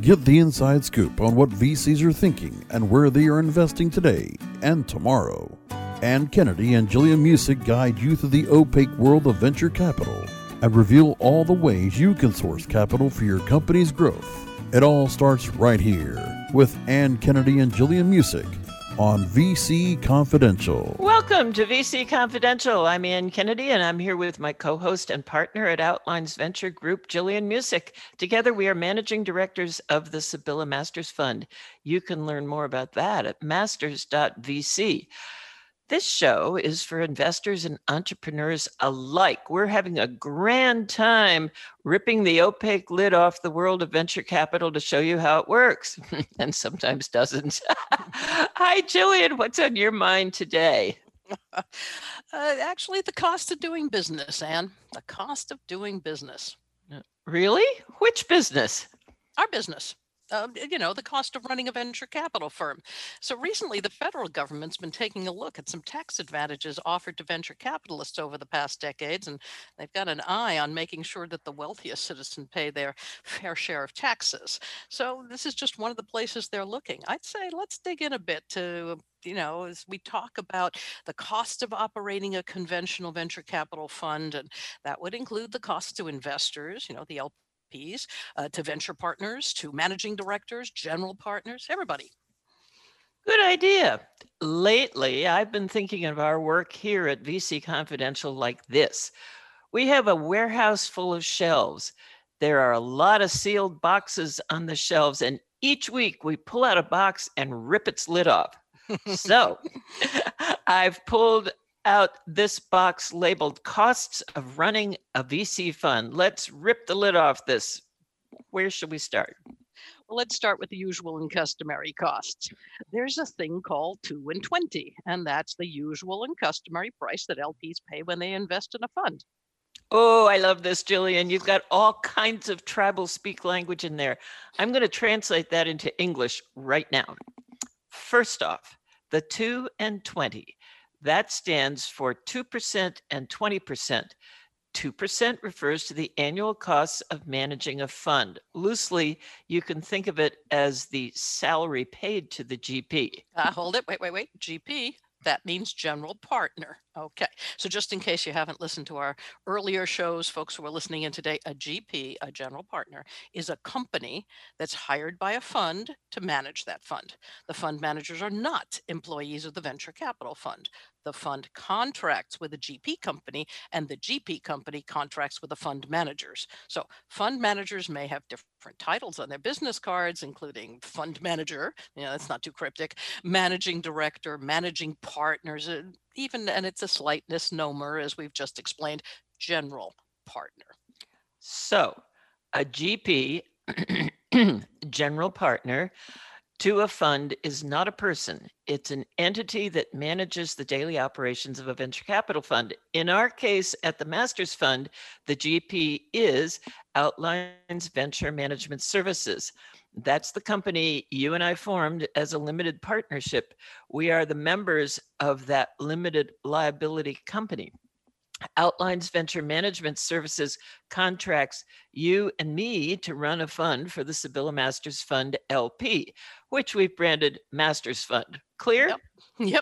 Get the inside scoop on what VCs are thinking and where they are investing today and tomorrow. Ann Kennedy and Jillian Muessig guide you through the opaque world of venture capital and reveal all the ways you can source capital for your company's growth. It all starts right here with Ann Kennedy and Jillian Muessig on VC Confidential. Welcome to VC Confidential. I'm Ann Kennedy, and I'm here with my co host and partner at Outlines Venture Group, Jillian Muessig. Together, we are managing directors of the Sibylla Masters Fund. You can learn more about that at masters.vc. This show is for investors and entrepreneurs alike. We're having a grand time ripping the opaque lid off the world of venture capital to show you how it works and sometimes doesn't. Hi, Jillian. What's on your mind today? uh, actually, the cost of doing business, Anne. The cost of doing business. Really? Which business? Our business uh, you know, the cost of running a venture capital firm. So recently, the federal government's been taking a look at some tax advantages offered to venture capitalists over the past decades, and they've got an eye on making sure that the wealthiest citizens pay their fair share of taxes. So this is just one of the places they're looking. I'd say let's dig in a bit to you know, as we talk about the cost of operating a conventional venture capital fund, and that would include the cost to investors, you know, the VPs, uh, to venture partners, to managing directors, general partners, everybody. Good idea. Lately, I've been thinking of our work here at VC Confidential like this. We have a warehouse full of shelves. There are a lot of sealed boxes on the shelves, and each week we pull out a box and rip its lid off. so I've pulled out this box labeled costs of running a VC fund. Let's rip the lid off this. Where should we start? Well, let's start with the usual and customary costs. There's a thing called 2 and 20, and that's the usual and customary price that LPs pay when they invest in a fund. Oh, I love this, Jillian. You've got all kinds of tribal speak language in there. I'm going to translate that into English right now. First off, the 2 and 20 that stands for 2% and 20%. 2% refers to the annual costs of managing a fund. Loosely, you can think of it as the salary paid to the GP. Uh, hold it. Wait, wait, wait. GP, that means general partner. Okay. So just in case you haven't listened to our earlier shows, folks who are listening in today, a GP, a general partner, is a company that's hired by a fund to manage that fund. The fund managers are not employees of the venture capital fund. The fund contracts with a GP company and the GP company contracts with the fund managers. So fund managers may have different titles on their business cards, including fund manager, you know, that's not too cryptic, managing director, managing partners, uh, even, and it's a slight misnomer, as we've just explained, general partner. So, a GP, general partner, to a fund is not a person. It's an entity that manages the daily operations of a venture capital fund. In our case, at the Masters Fund, the GP is Outlines Venture Management Services. That's the company you and I formed as a limited partnership. We are the members of that limited liability company. Outlines Venture Management Services contracts you and me to run a fund for the Sibylla Masters Fund LP, which we've branded Masters Fund. Clear? Yep.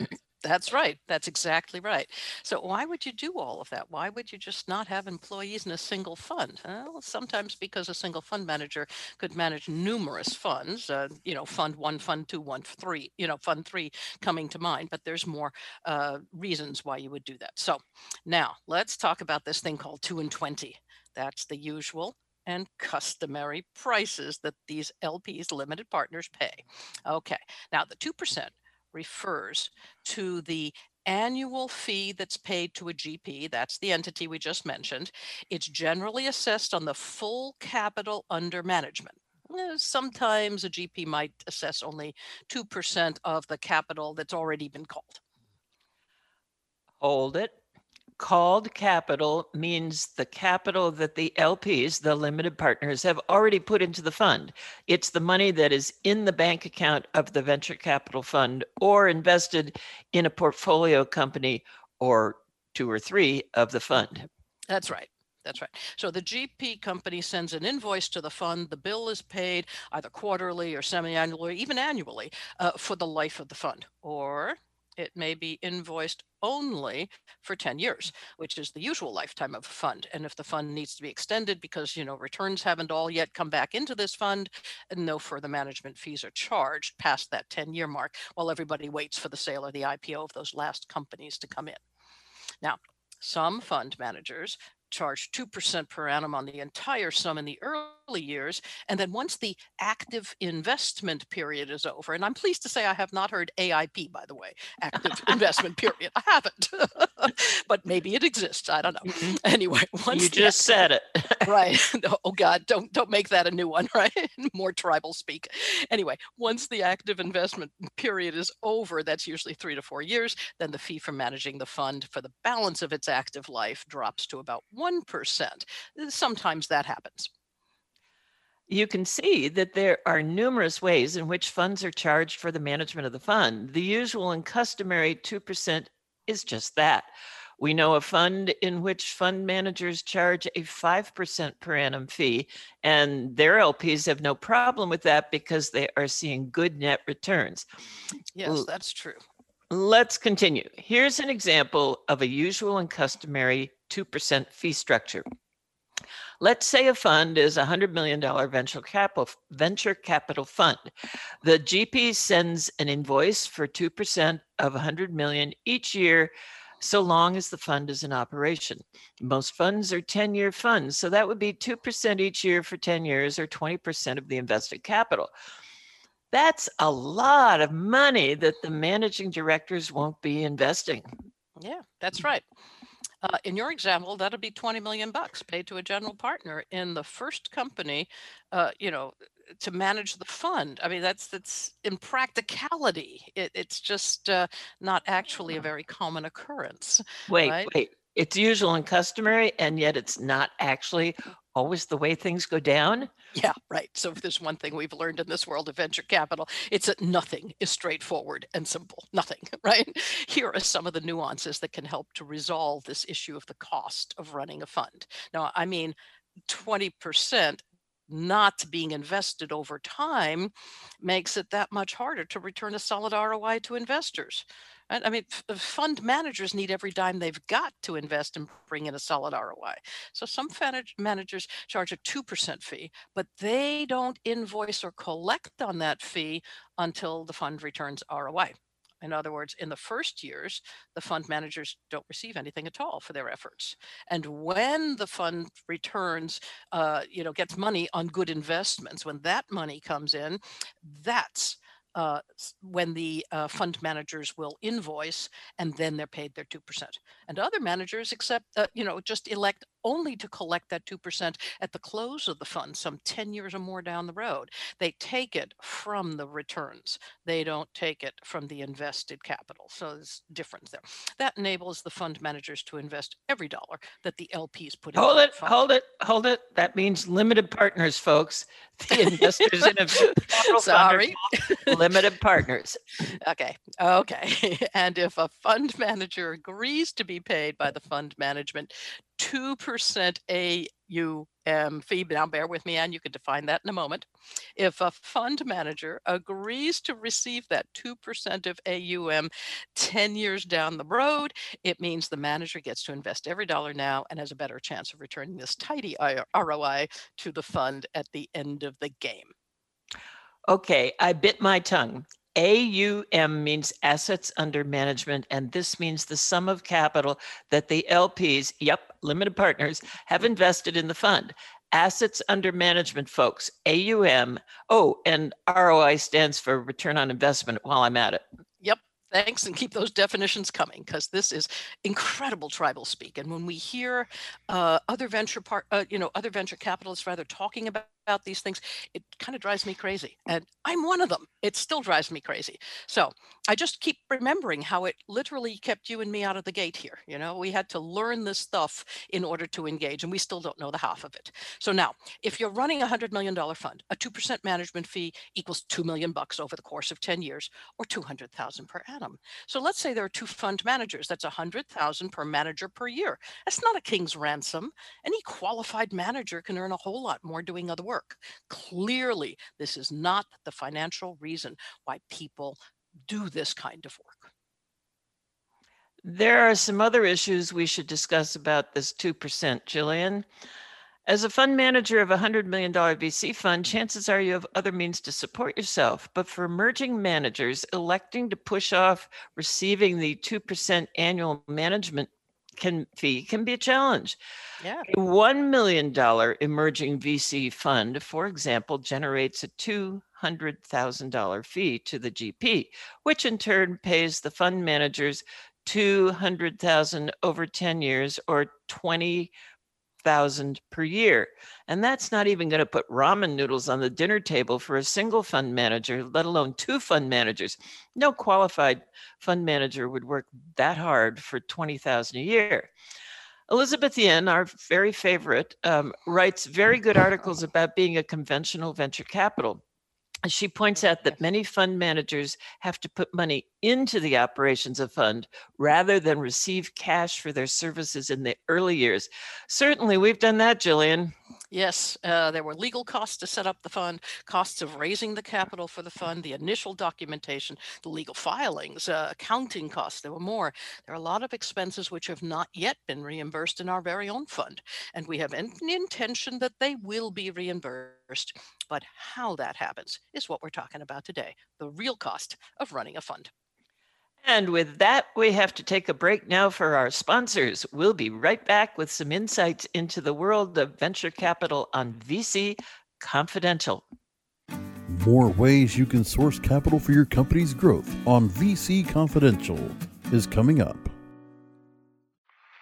yep. That's right. That's exactly right. So why would you do all of that? Why would you just not have employees in a single fund? Well, sometimes because a single fund manager could manage numerous funds. Uh, you know, fund one, fund two, one, three. You know, fund three coming to mind. But there's more uh, reasons why you would do that. So now let's talk about this thing called two and twenty. That's the usual and customary prices that these LPs, limited partners, pay. Okay. Now the two percent refers to the annual fee that's paid to a GP, that's the entity we just mentioned. It's generally assessed on the full capital under management. Eh, sometimes a GP might assess only 2% of the capital that's already been called. Hold it called capital means the capital that the LPs, the limited partners, have already put into the fund. It's the money that is in the bank account of the venture capital fund or invested in a portfolio company or two or three of the fund. That's right. That's right. So the GP company sends an invoice to the fund. The bill is paid either quarterly or semi-annually, even annually uh, for the life of the fund. Or it may be invoiced only for 10 years, mm-hmm. which is the usual lifetime of a fund. And if the fund needs to be extended because, you know, returns haven't all yet come back into this fund, no further management fees are charged past that 10 year mark while everybody waits for the sale or the IPO of those last companies to come in. Now, some fund managers charge 2% per annum on the entire sum in the early years. And then once the active investment period is over, and I'm pleased to say I have not heard AIP, by the way, active investment period. I haven't, but maybe it exists. I don't know. Mm-hmm. Anyway, once you just said it. right. Oh God, don't don't make that a new one, right? More tribal speak. Anyway, once the active investment period is over, that's usually three to four years, then the fee for managing the fund for the balance of its active life drops to about 1%. Uh, sometimes that happens. You can see that there are numerous ways in which funds are charged for the management of the fund. The usual and customary 2% is just that. We know a fund in which fund managers charge a 5% per annum fee, and their LPs have no problem with that because they are seeing good net returns. Yes, that's true. Let's continue. Here's an example of a usual and customary 2% fee structure. Let's say a fund is a $100 million venture capital, venture capital fund. The GP sends an invoice for 2% of 100 million each year so long as the fund is in operation. Most funds are 10 year funds, so that would be 2% each year for 10 years or 20% of the invested capital. That's a lot of money that the managing directors won't be investing. Yeah, that's right. Uh, in your example, that'll be 20 million bucks paid to a general partner in the first company, uh, you know, to manage the fund. I mean, that's that's in practicality, it, it's just uh, not actually a very common occurrence. Wait, right? wait. It's usual and customary, and yet it's not actually always the way things go down? Yeah, right. So if there's one thing we've learned in this world of venture capital, it's that nothing is straightforward and simple. Nothing, right? Here are some of the nuances that can help to resolve this issue of the cost of running a fund. Now, I mean, 20% not being invested over time makes it that much harder to return a solid ROI to investors. I mean, f- uh, fund managers need every dime they've got to invest and bring in a solid ROI. So some managers charge a 2% fee, but they don't invoice or collect on that fee until the fund returns ROI. In other words, in the first years, the fund managers don't receive anything at all for their efforts. And when the fund returns, uh, you know, gets money on good investments, when that money comes in, that's uh, when the uh, fund managers will invoice and then they're paid their 2%. And other managers accept, uh, you know, just elect only to collect that 2% at the close of the fund, some 10 years or more down the road. They take it from the returns. They don't take it from the invested capital. So there's difference there. That enables the fund managers to invest every dollar that the LPs put in. Hold it, hold it, hold it. That means limited partners, folks. The investors in a Sorry. limited partners. Okay. Okay. And if a fund manager agrees to be paid by the fund management 2% AUM fee. Now, bear with me, and you can define that in a moment. If a fund manager agrees to receive that 2% of AUM 10 years down the road, it means the manager gets to invest every dollar now and has a better chance of returning this tidy ROI to the fund at the end of the game. Okay, I bit my tongue. AUM means assets under management, and this means the sum of capital that the LPs, yep, limited partners, have invested in the fund. Assets under management, folks, AUM. Oh, and ROI stands for return on investment while I'm at it. Yep. Thanks, and keep those definitions coming because this is incredible tribal speak. And when we hear uh, other venture part, uh, you know, other venture capitalists rather talking about about these things, it kind of drives me crazy. And I'm one of them. It still drives me crazy. So I just keep remembering how it literally kept you and me out of the gate here. You know, we had to learn this stuff in order to engage, and we still don't know the half of it. So now, if you're running a $100 million fund, a 2% management fee equals 2 million bucks over the course of 10 years or 200,000 per annum. So let's say there are two fund managers. That's 100,000 per manager per year. That's not a king's ransom. Any qualified manager can earn a whole lot more doing other work. Clearly, this is not the financial reason why people do this kind of work. There are some other issues we should discuss about this 2%, Jillian. As a fund manager of a $100 million VC fund, chances are you have other means to support yourself. But for emerging managers, electing to push off receiving the 2% annual management can fee can be a challenge. Yeah. A $1 million emerging VC fund, for example, generates a $200,000 fee to the GP, which in turn pays the fund managers 200,000 over 10 years or 20 thousand per year. And that's not even going to put ramen noodles on the dinner table for a single fund manager, let alone two fund managers. No qualified fund manager would work that hard for 20,000 a year. Elizabeth Yin, our very favorite, um, writes very good articles about being a conventional venture capital. She points out that many fund managers have to put money into the operations of fund rather than receive cash for their services in the early years. Certainly, we've done that, Jillian. Yes, uh, there were legal costs to set up the fund, costs of raising the capital for the fund, the initial documentation, the legal filings, uh, accounting costs. There were more. There are a lot of expenses which have not yet been reimbursed in our very own fund. And we have an intention that they will be reimbursed. But how that happens is what we're talking about today the real cost of running a fund. And with that, we have to take a break now for our sponsors. We'll be right back with some insights into the world of venture capital on VC Confidential. More ways you can source capital for your company's growth on VC Confidential is coming up.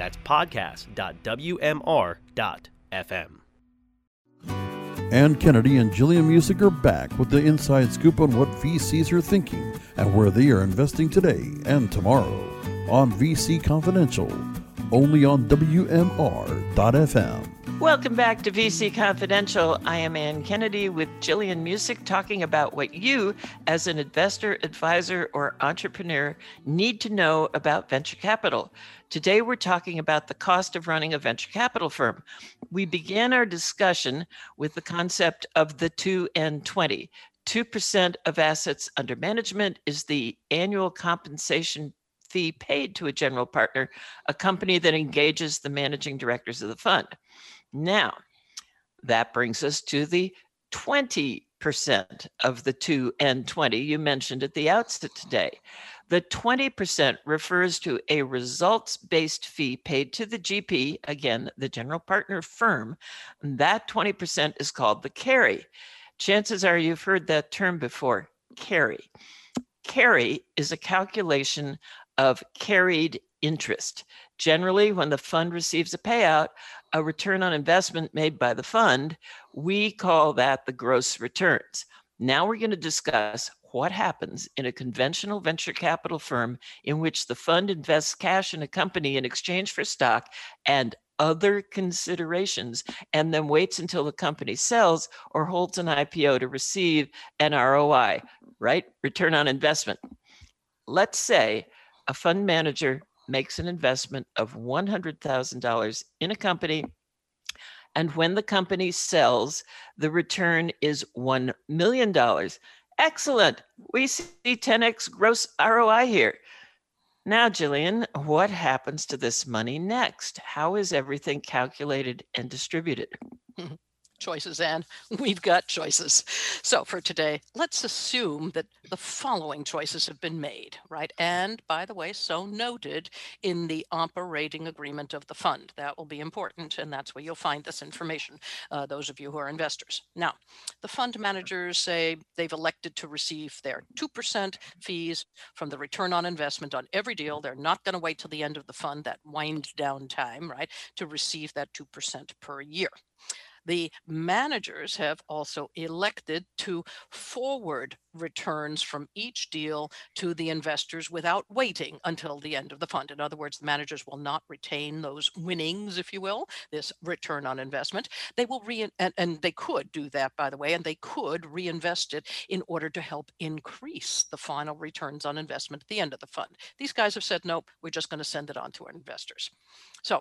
That's podcast.wmr.fm. Ann Kennedy and Jillian Muessig are back with the inside scoop on what VCs are thinking and where they are investing today and tomorrow on VC Confidential, only on WMR.FM. Welcome back to VC Confidential. I am Ann Kennedy with Jillian Muessig talking about what you, as an investor, advisor, or entrepreneur, need to know about venture capital. Today, we're talking about the cost of running a venture capital firm. We began our discussion with the concept of the 2N20. 2% of assets under management is the annual compensation fee paid to a general partner, a company that engages the managing directors of the fund. Now, that brings us to the 20% of the 2N20 you mentioned at the outset today. The 20% refers to a results based fee paid to the GP, again, the general partner firm. And that 20% is called the carry. Chances are you've heard that term before carry. Carry is a calculation of carried interest. Generally, when the fund receives a payout, a return on investment made by the fund, we call that the gross returns. Now we're going to discuss what happens in a conventional venture capital firm in which the fund invests cash in a company in exchange for stock and other considerations and then waits until the company sells or holds an IPO to receive an ROI, right? Return on investment. Let's say a fund manager makes an investment of $100,000 in a company. And when the company sells, the return is $1 million. Excellent. We see 10x gross ROI here. Now, Jillian, what happens to this money next? How is everything calculated and distributed? choices, and we've got choices. So for today, let's assume that the following choices have been made, right? And by the way, so noted in the operating agreement of the fund. That will be important, and that's where you'll find this information, uh, those of you who are investors. Now, the fund managers say they've elected to receive their 2% fees from the return on investment on every deal. They're not going to wait till the end of the fund, that wind down time, right, to receive that 2% per year. The managers have also elected to forward returns from each deal to the investors without waiting until the end of the fund. In other words, the managers will not retain those winnings, if you will, this return on investment. They will re and, and they could do that, by the way, and they could reinvest it in order to help increase the final returns on investment at the end of the fund. These guys have said, nope, we're just going to send it on to our investors. So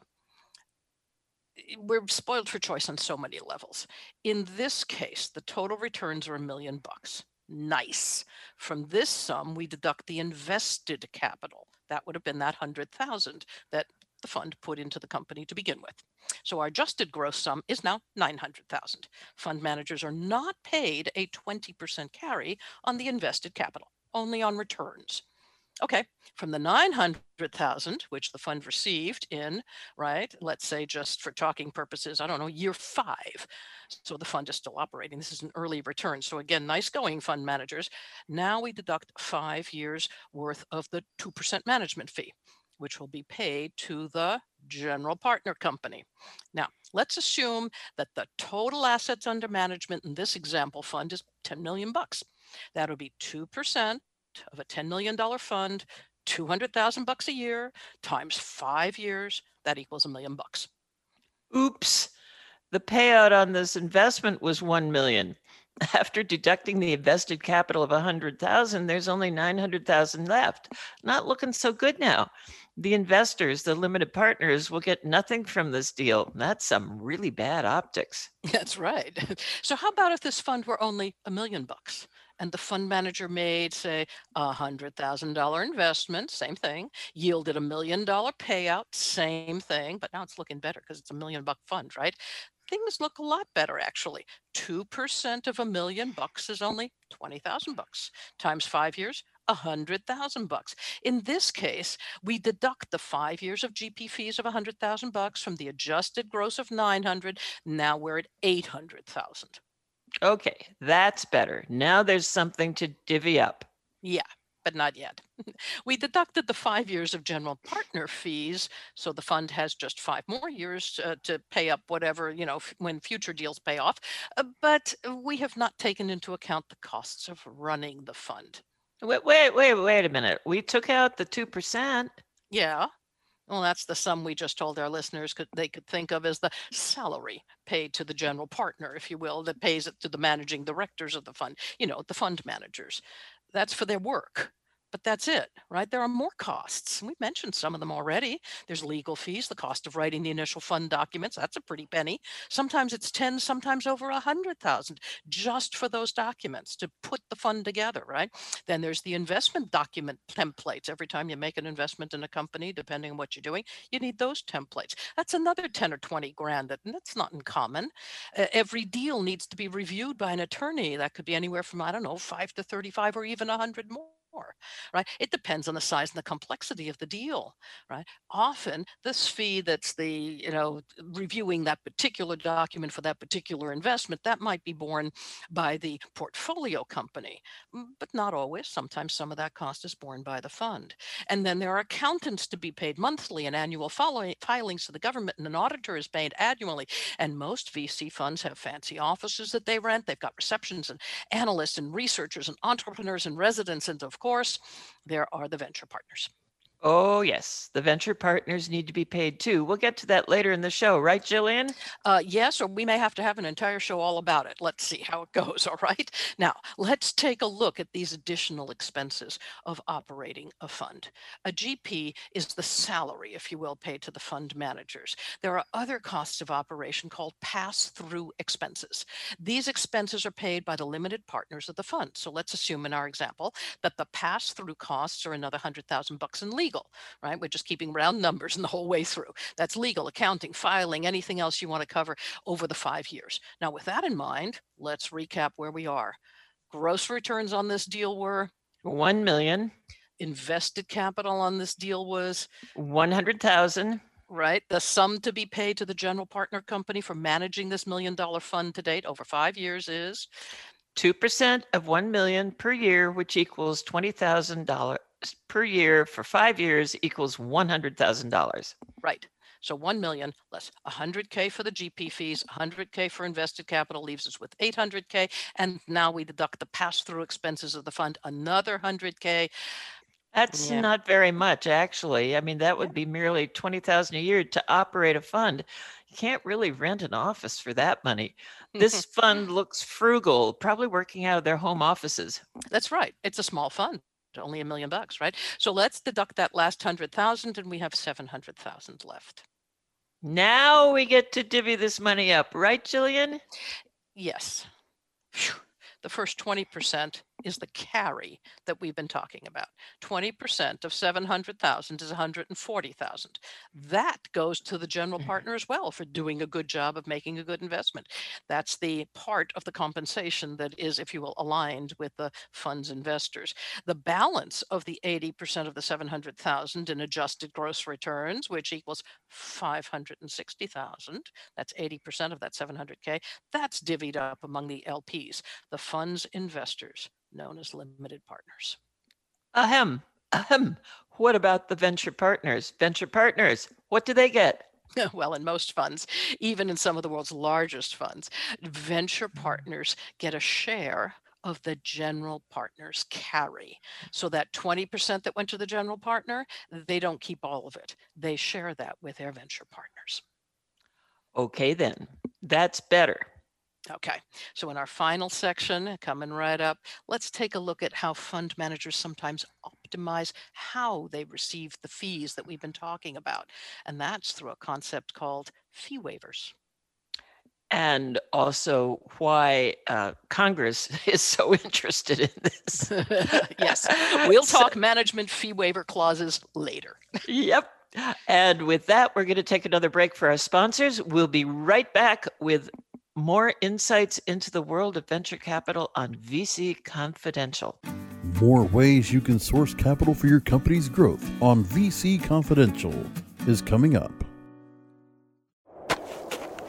we're spoiled for choice on so many levels. In this case, the total returns are a million bucks. Nice. From this sum, we deduct the invested capital. That would have been that 100,000 that the fund put into the company to begin with. So our adjusted gross sum is now 900,000. Fund managers are not paid a 20% carry on the invested capital, only on returns. Okay, from the 900,000, which the fund received in, right, let's say just for talking purposes, I don't know, year five. So the fund is still operating. This is an early return. So again, nice going fund managers. Now we deduct five years worth of the 2% management fee, which will be paid to the general partner company. Now, let's assume that the total assets under management in this example fund is 10 million bucks. That'll be 2% of a $10 million fund, 200,000 bucks a year times five years, that equals a million bucks. Oops. The payout on this investment was 1 million. After deducting the invested capital of 100,000, there's only 900,000 left. Not looking so good now. The investors, the limited partners, will get nothing from this deal. That's some really bad optics. That's right. So, how about if this fund were only a million bucks? And the fund manager made, say, a hundred thousand dollar investment, same thing, yielded a million dollar payout, same thing, but now it's looking better because it's a million buck fund, right? Things look a lot better actually. 2% of a million bucks is only 20,000 bucks times five years, a hundred thousand bucks. In this case, we deduct the five years of GP fees of a hundred thousand bucks from the adjusted gross of 900. Now we're at 800,000. Okay, that's better. Now there's something to divvy up. Yeah, but not yet. we deducted the five years of general partner fees, so the fund has just five more years uh, to pay up whatever, you know, f- when future deals pay off. Uh, but we have not taken into account the costs of running the fund. Wait, wait, wait, wait a minute. We took out the 2%. Yeah, well, that's the sum we just told our listeners could they could think of as the salary paid to the general partner, if you will, that pays it to the managing directors of the fund, you know, the fund managers. That's for their work but that's it, right? There are more costs. We mentioned some of them already. There's legal fees, the cost of writing the initial fund documents. That's a pretty penny. Sometimes it's 10, sometimes over a hundred thousand just for those documents to put the fund together, right? Then there's the investment document templates. Every time you make an investment in a company, depending on what you're doing, you need those templates. That's another 10 or 20 grand. That, that's not uncommon. Uh, every deal needs to be reviewed by an attorney. That could be anywhere from, I don't know, five to 35 or even a hundred more right? It depends on the size and the complexity of the deal, right? Often this fee that's the, you know, reviewing that particular document for that particular investment, that might be borne by the portfolio company, but not always. Sometimes some of that cost is borne by the fund. And then there are accountants to be paid monthly and annual filings to the government, and an auditor is paid annually. And most VC funds have fancy offices that they rent. They've got receptions and analysts and researchers and entrepreneurs and residents and of course, there are the venture partners. Oh, yes. The venture partners need to be paid too. We'll get to that later in the show, right, Jillian? Uh, yes, or we may have to have an entire show all about it. Let's see how it goes. All right. Now, let's take a look at these additional expenses of operating a fund. A GP is the salary, if you will, paid to the fund managers. There are other costs of operation called pass through expenses. These expenses are paid by the limited partners of the fund. So let's assume in our example that the pass through costs are another 100,000 bucks in legal, right? We're just keeping round numbers and the whole way through. That's legal, accounting, filing, anything else you want to cover over the five years. Now, with that in mind, let's recap where we are. Gross returns on this deal were 1 million, invested capital on this deal was 100,000, right. The sum to be paid to the general partner company for managing this million dollar fund to date over five years is 2% of 1 million per year, which equals $20,000 per year for 5 years equals $100,000. right. So 1 million less 100K for the GP fees, 100K for invested capital leaves us with 800K. And now we deduct the pass through expenses of the fund, another 100K. That's Yeah. not very much actually. I mean, that would be merely 20,000 a year to operate a fund. You can't really rent an office for that money. This fund looks frugal, probably working out of their home offices. That's right. It's a small fund, only a million bucks, right? So let's deduct that last 100,000 and we have 700,000 left. Now we get to divvy this money up, right, Jillian? Yes. Phew. The first 20% is the carry that we've been talking about. 20% of 700,000 is 140,000. That goes to the general Mhm. partner as well for doing a good job of making a good investment. That's the part of the compensation that is, if you will, aligned with the fund's investors. The balance of the 80% of the 700,000 in adjusted gross returns, which equals 560,000, that's 80% of that 700K, that's divvied up among the LPs, the fund's investors, known as limited partners. Ahem, ahem. What about the venture partners? Venture partners, what do they get? well, in most funds, even in some of the world's largest funds, venture mm-hmm. partners get a share of the general partner's carry. So that 20% that went to the general partner, they don't keep all of it. They share that with their venture partners. Okay, then. That's better. Okay, so in our final section, coming right up, let's take a look at how fund managers sometimes optimize how they receive the fees that we've been talking about. And that's through a concept called fee waivers. And also why uh, Congress is so interested in this. yes, we'll talk management fee waiver clauses later. Yep. And with that, we're going to take another break for our sponsors. We'll be right back with more insights into the world of venture capital on VC Confidential. More ways you can source capital for your company's growth on VC Confidential is coming up.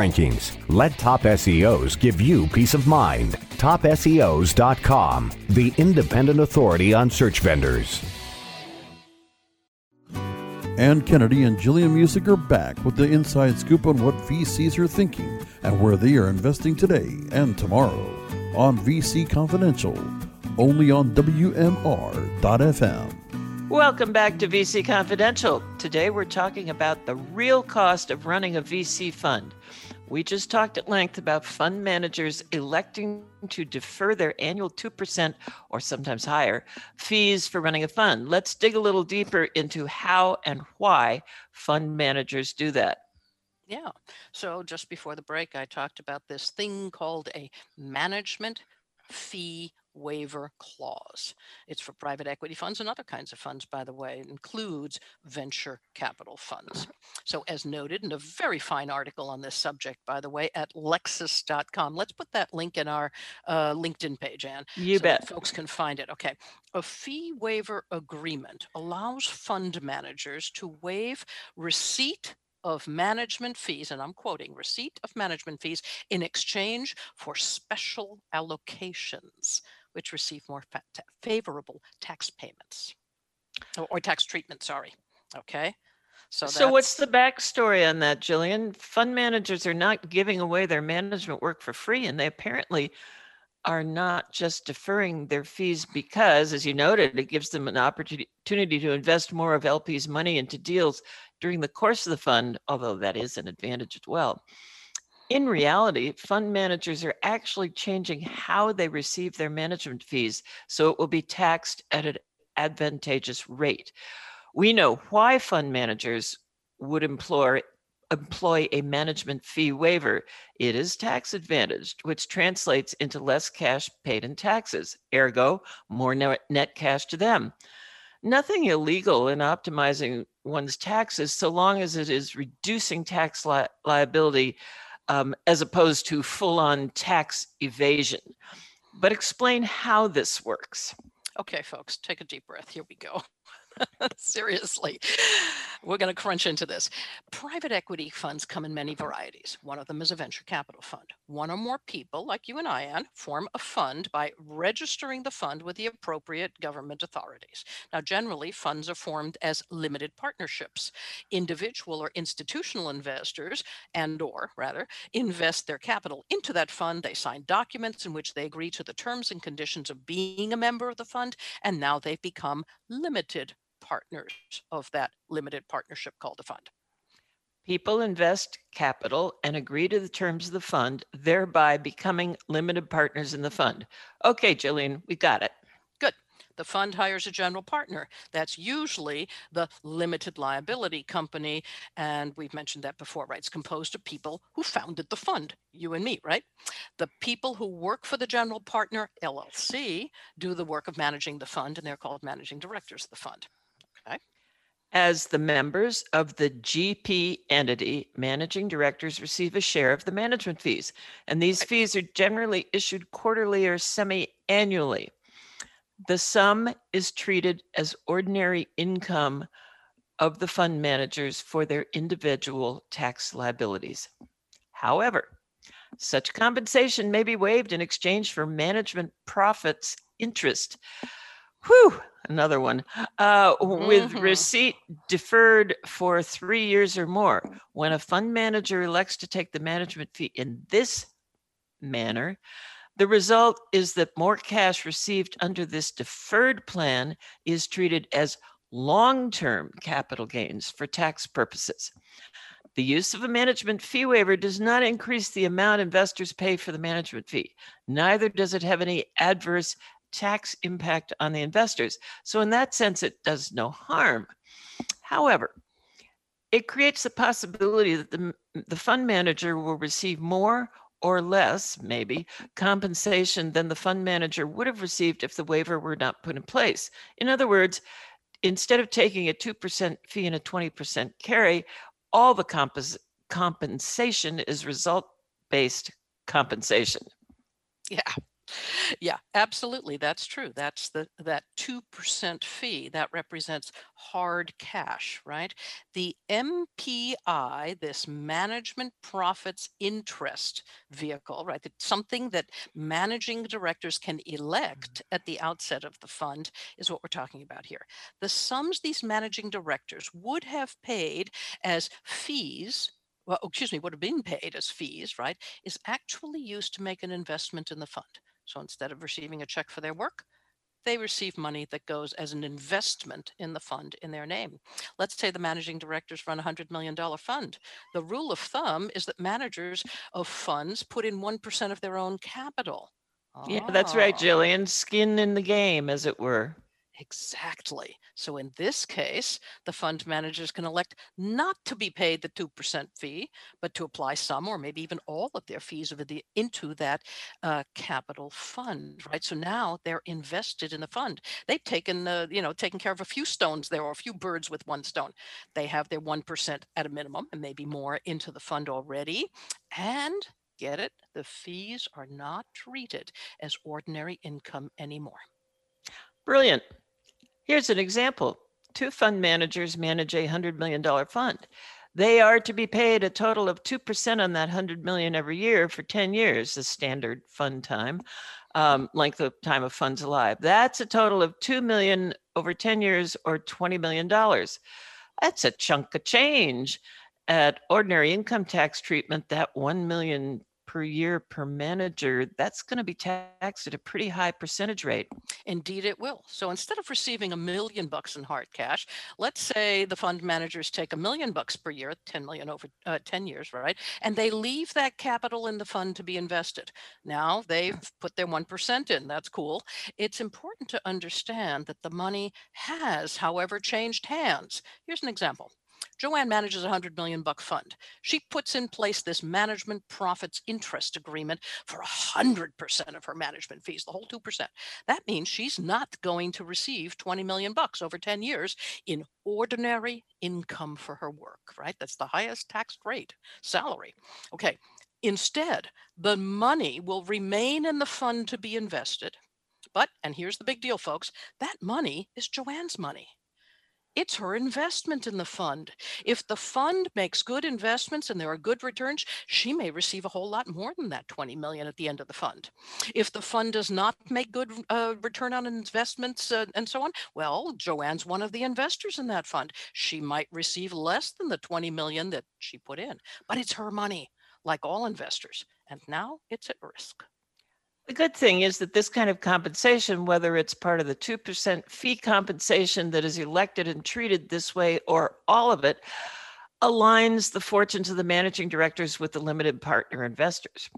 rankings. Let Top SEOs give you peace of mind. TopSEOs.com, the independent authority on search vendors. Ann Kennedy and Jillian Muessig are back with the inside scoop on what VCs are thinking and where they are investing today and tomorrow on VC Confidential, only on WMR.FM. Welcome back to VC Confidential. Today we're talking about the real cost of running a VC fund. We just talked at length about fund managers electing to defer their annual 2% or sometimes higher fees for running a fund. Let's dig a little deeper into how and why fund managers do that. Yeah. So just before the break, I talked about this thing called a management fee waiver clause. It's for private equity funds and other kinds of funds, by the way. It includes venture capital funds. So, as noted in a very fine article on this subject, by the way, at lexis.com. Let's put that link in our uh, LinkedIn page, Anne. You so bet. folks can find it. Okay. A fee waiver agreement allows fund managers to waive receipt of management fees, and I'm quoting receipt of management fees in exchange for special allocations, which receive more fa- favorable tax payments or, or tax treatment. Sorry. Okay. So, So what's the backstory on that, Jillian? Fund managers are not giving away their management work for free, and they apparently are not just deferring their fees because, as you noted, it gives them an opportunity to invest more of LP's money into deals during the course of the fund, although that is an advantage as well. In reality, fund managers are actually changing how they receive their management fees, so it will be taxed at an advantageous rate. We know why fund managers would employ employ a management fee waiver. It is tax advantaged, which translates into less cash paid in taxes, ergo, more net, net cash to them. Nothing illegal in optimizing one's taxes so long as it is reducing tax li- liability um, as opposed to full on tax evasion. But explain how this works. Okay, folks, take a deep breath. Here we go. Seriously, we're going to crunch into this. Private equity funds come in many varieties. One of them is a venture capital fund. One or more people, like you and I, Ann, form a fund by registering the fund with the appropriate government authorities. Now, generally, funds are formed as limited partnerships. Individual or institutional investors, and or rather, invest their capital into that fund. They sign documents in which they agree to the terms and conditions of being a member of the fund, and now they've become limited partners of that limited partnership called a fund. People invest capital and agree to the terms of the fund, thereby becoming limited partners in the fund. Okay, Jillian, we got it. Good. The fund hires a general partner. That's usually the limited liability company. And we've mentioned that before, right? It's composed of people who founded the fund, you and me, right? The people who work for the general partner, LLC, do the work of managing the fund, and they're called managing directors of the fund. As the members of the GP entity, managing directors receive a share of the management fees. And these fees are generally issued quarterly or semi annually. The sum is treated as ordinary income of the fund managers for their individual tax liabilities. However, such compensation may be waived in exchange for management profits interest. Whew, another one. Uh, with Mhm. receipt deferred for three years or more. When a fund manager elects to take the management fee in this manner, the result is that more cash received under this deferred plan is treated as long term capital gains for tax purposes. The use of a management fee waiver does not increase the amount investors pay for the management fee. Neither does it have any adverse tax impact on the investors. So, in that sense, it does no harm. However, it creates the possibility that the, the fund manager will receive more or less, maybe, compensation than the fund manager would have received if the waiver were not put in place. In other words, instead of taking a 2% fee and a 20% carry, all the compos- compensation is result based compensation. Yeah. Yeah, absolutely. That's true. That's the that 2% fee that represents hard cash, right? The MPI, this management profits interest vehicle, right? Something that managing directors can mm-hmm. elect at the outset of the fund is what we're talking about here. The sums these managing directors would have paid as fees well, excuse me, would have been paid as fees, right, is actually used to make an investment in the fund. So instead of receiving a check for their work, they receive money that goes as an investment in the fund in their name. Let's say the managing directors run a $100 million fund. The rule of thumb is that managers of funds put in 1% of their own capital. Yeah, that's right, Ah, Jillian. Skin in the game, as it were. Exactly. So in this case, the fund managers can elect not to be paid the 2% fee, but to apply some or maybe even all of their fees the, into that uh, capital fund, right? So now they're invested in the fund. They've taken, uh, you know, taken care of a few stones there or a few birds with one stone. They have their 1% at a minimum and maybe more into the fund already. And get it, the fees are not treated as ordinary income anymore. Brilliant. Here's an example. Two fund managers manage a $100 million fund. They are to be paid a total of 2% on that 100 million every year for 10 years, the standard fund time, um, length of time of funds alive. That's a total of 2 million over 10 years or $20 million. That's a chunk of change. At ordinary income tax treatment, that 1 million per year per manager, that's going to be taxed at a pretty high percentage rate. Indeed, it will. So instead of receiving a million bucks in hard cash, let's say the fund managers take a million bucks per year, 10 million over uh, 10 years, right? And they leave that capital in the fund to be invested. Now they've put their 1% in. That's cool. It's important to understand that the money has, however, changed hands. Here's an example. Joanne manages a 100 million buck fund. She puts in place this management profits interest agreement for a 100% of her management fees, the whole 2%. That means she's not going to receive 20 million bucks over 10 years in ordinary income for her work, right? That's the highest tax rate salary. Okay. Instead, the money will remain in the fund to be invested. But, and here's the big deal, folks that money is Joanne's money it's her investment in the fund. If the fund makes good investments and there are good returns, she may receive a whole lot more than that 20 million at the end of the fund. If the fund does not make good uh, return on investments uh, and so on, well, Joanne's one of the investors in that fund. She might receive less than the 20 million that she put in, but it's her money, like all investors. And now it's at risk. The good thing is that this kind of compensation, whether it's part of the 2% fee compensation that is elected and treated this way or all of it, aligns the fortunes of the managing directors with the limited partner investors.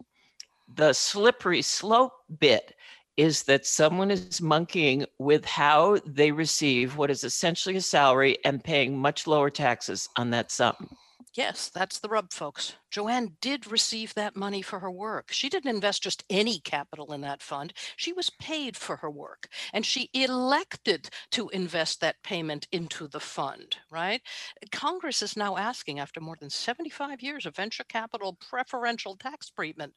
The slippery slope bit is that someone is monkeying with how they receive what is essentially a salary and paying much lower taxes on that sum. Yes, that's the rub, folks. Joanne did receive that money for her work. She didn't invest just any capital in that fund. She was paid for her work and she elected to invest that payment into the fund, right? Congress is now asking, after more than 75 years of venture capital preferential tax treatment,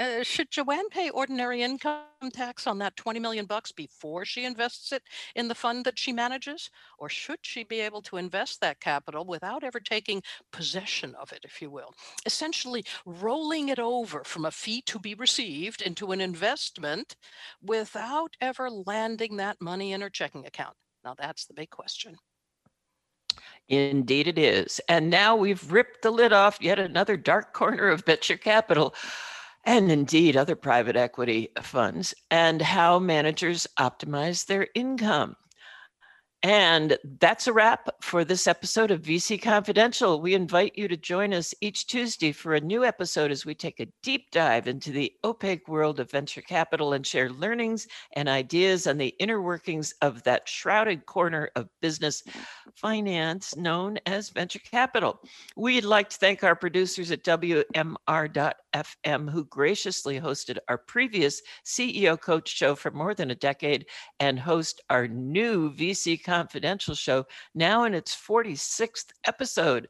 uh, should Joanne pay ordinary income tax on that 20 million bucks before she invests it in the fund that she manages? Or should she be able to invest that capital without ever taking possession of it, if you will? Essentially rolling it over from a fee to be received into an investment without ever landing that money in her checking account? Now, that's the big question. Indeed, it is. And now we've ripped the lid off yet another dark corner of venture capital and indeed other private equity funds and how managers optimize their income. And that's a wrap for this episode of VC Confidential. We invite you to join us each Tuesday for a new episode as we take a deep dive into the opaque world of venture capital and share learnings and ideas on the inner workings of that shrouded corner of business finance known as venture capital. We'd like to thank our producers at WMR.FM who graciously hosted our previous CEO Coach show for more than a decade and host our new VC Confidential show, now in its 46th episode.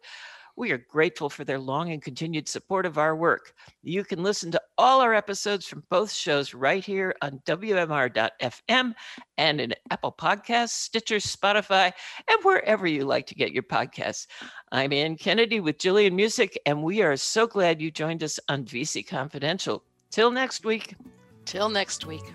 We are grateful for their long and continued support of our work. You can listen to all our episodes from both shows right here on WMR.FM and in Apple Podcasts, Stitcher, Spotify, and wherever you like to get your podcasts. I'm Ann Kennedy with Jillian Muessig, and we are so glad you joined us on VC Confidential. Till next week. Till next week.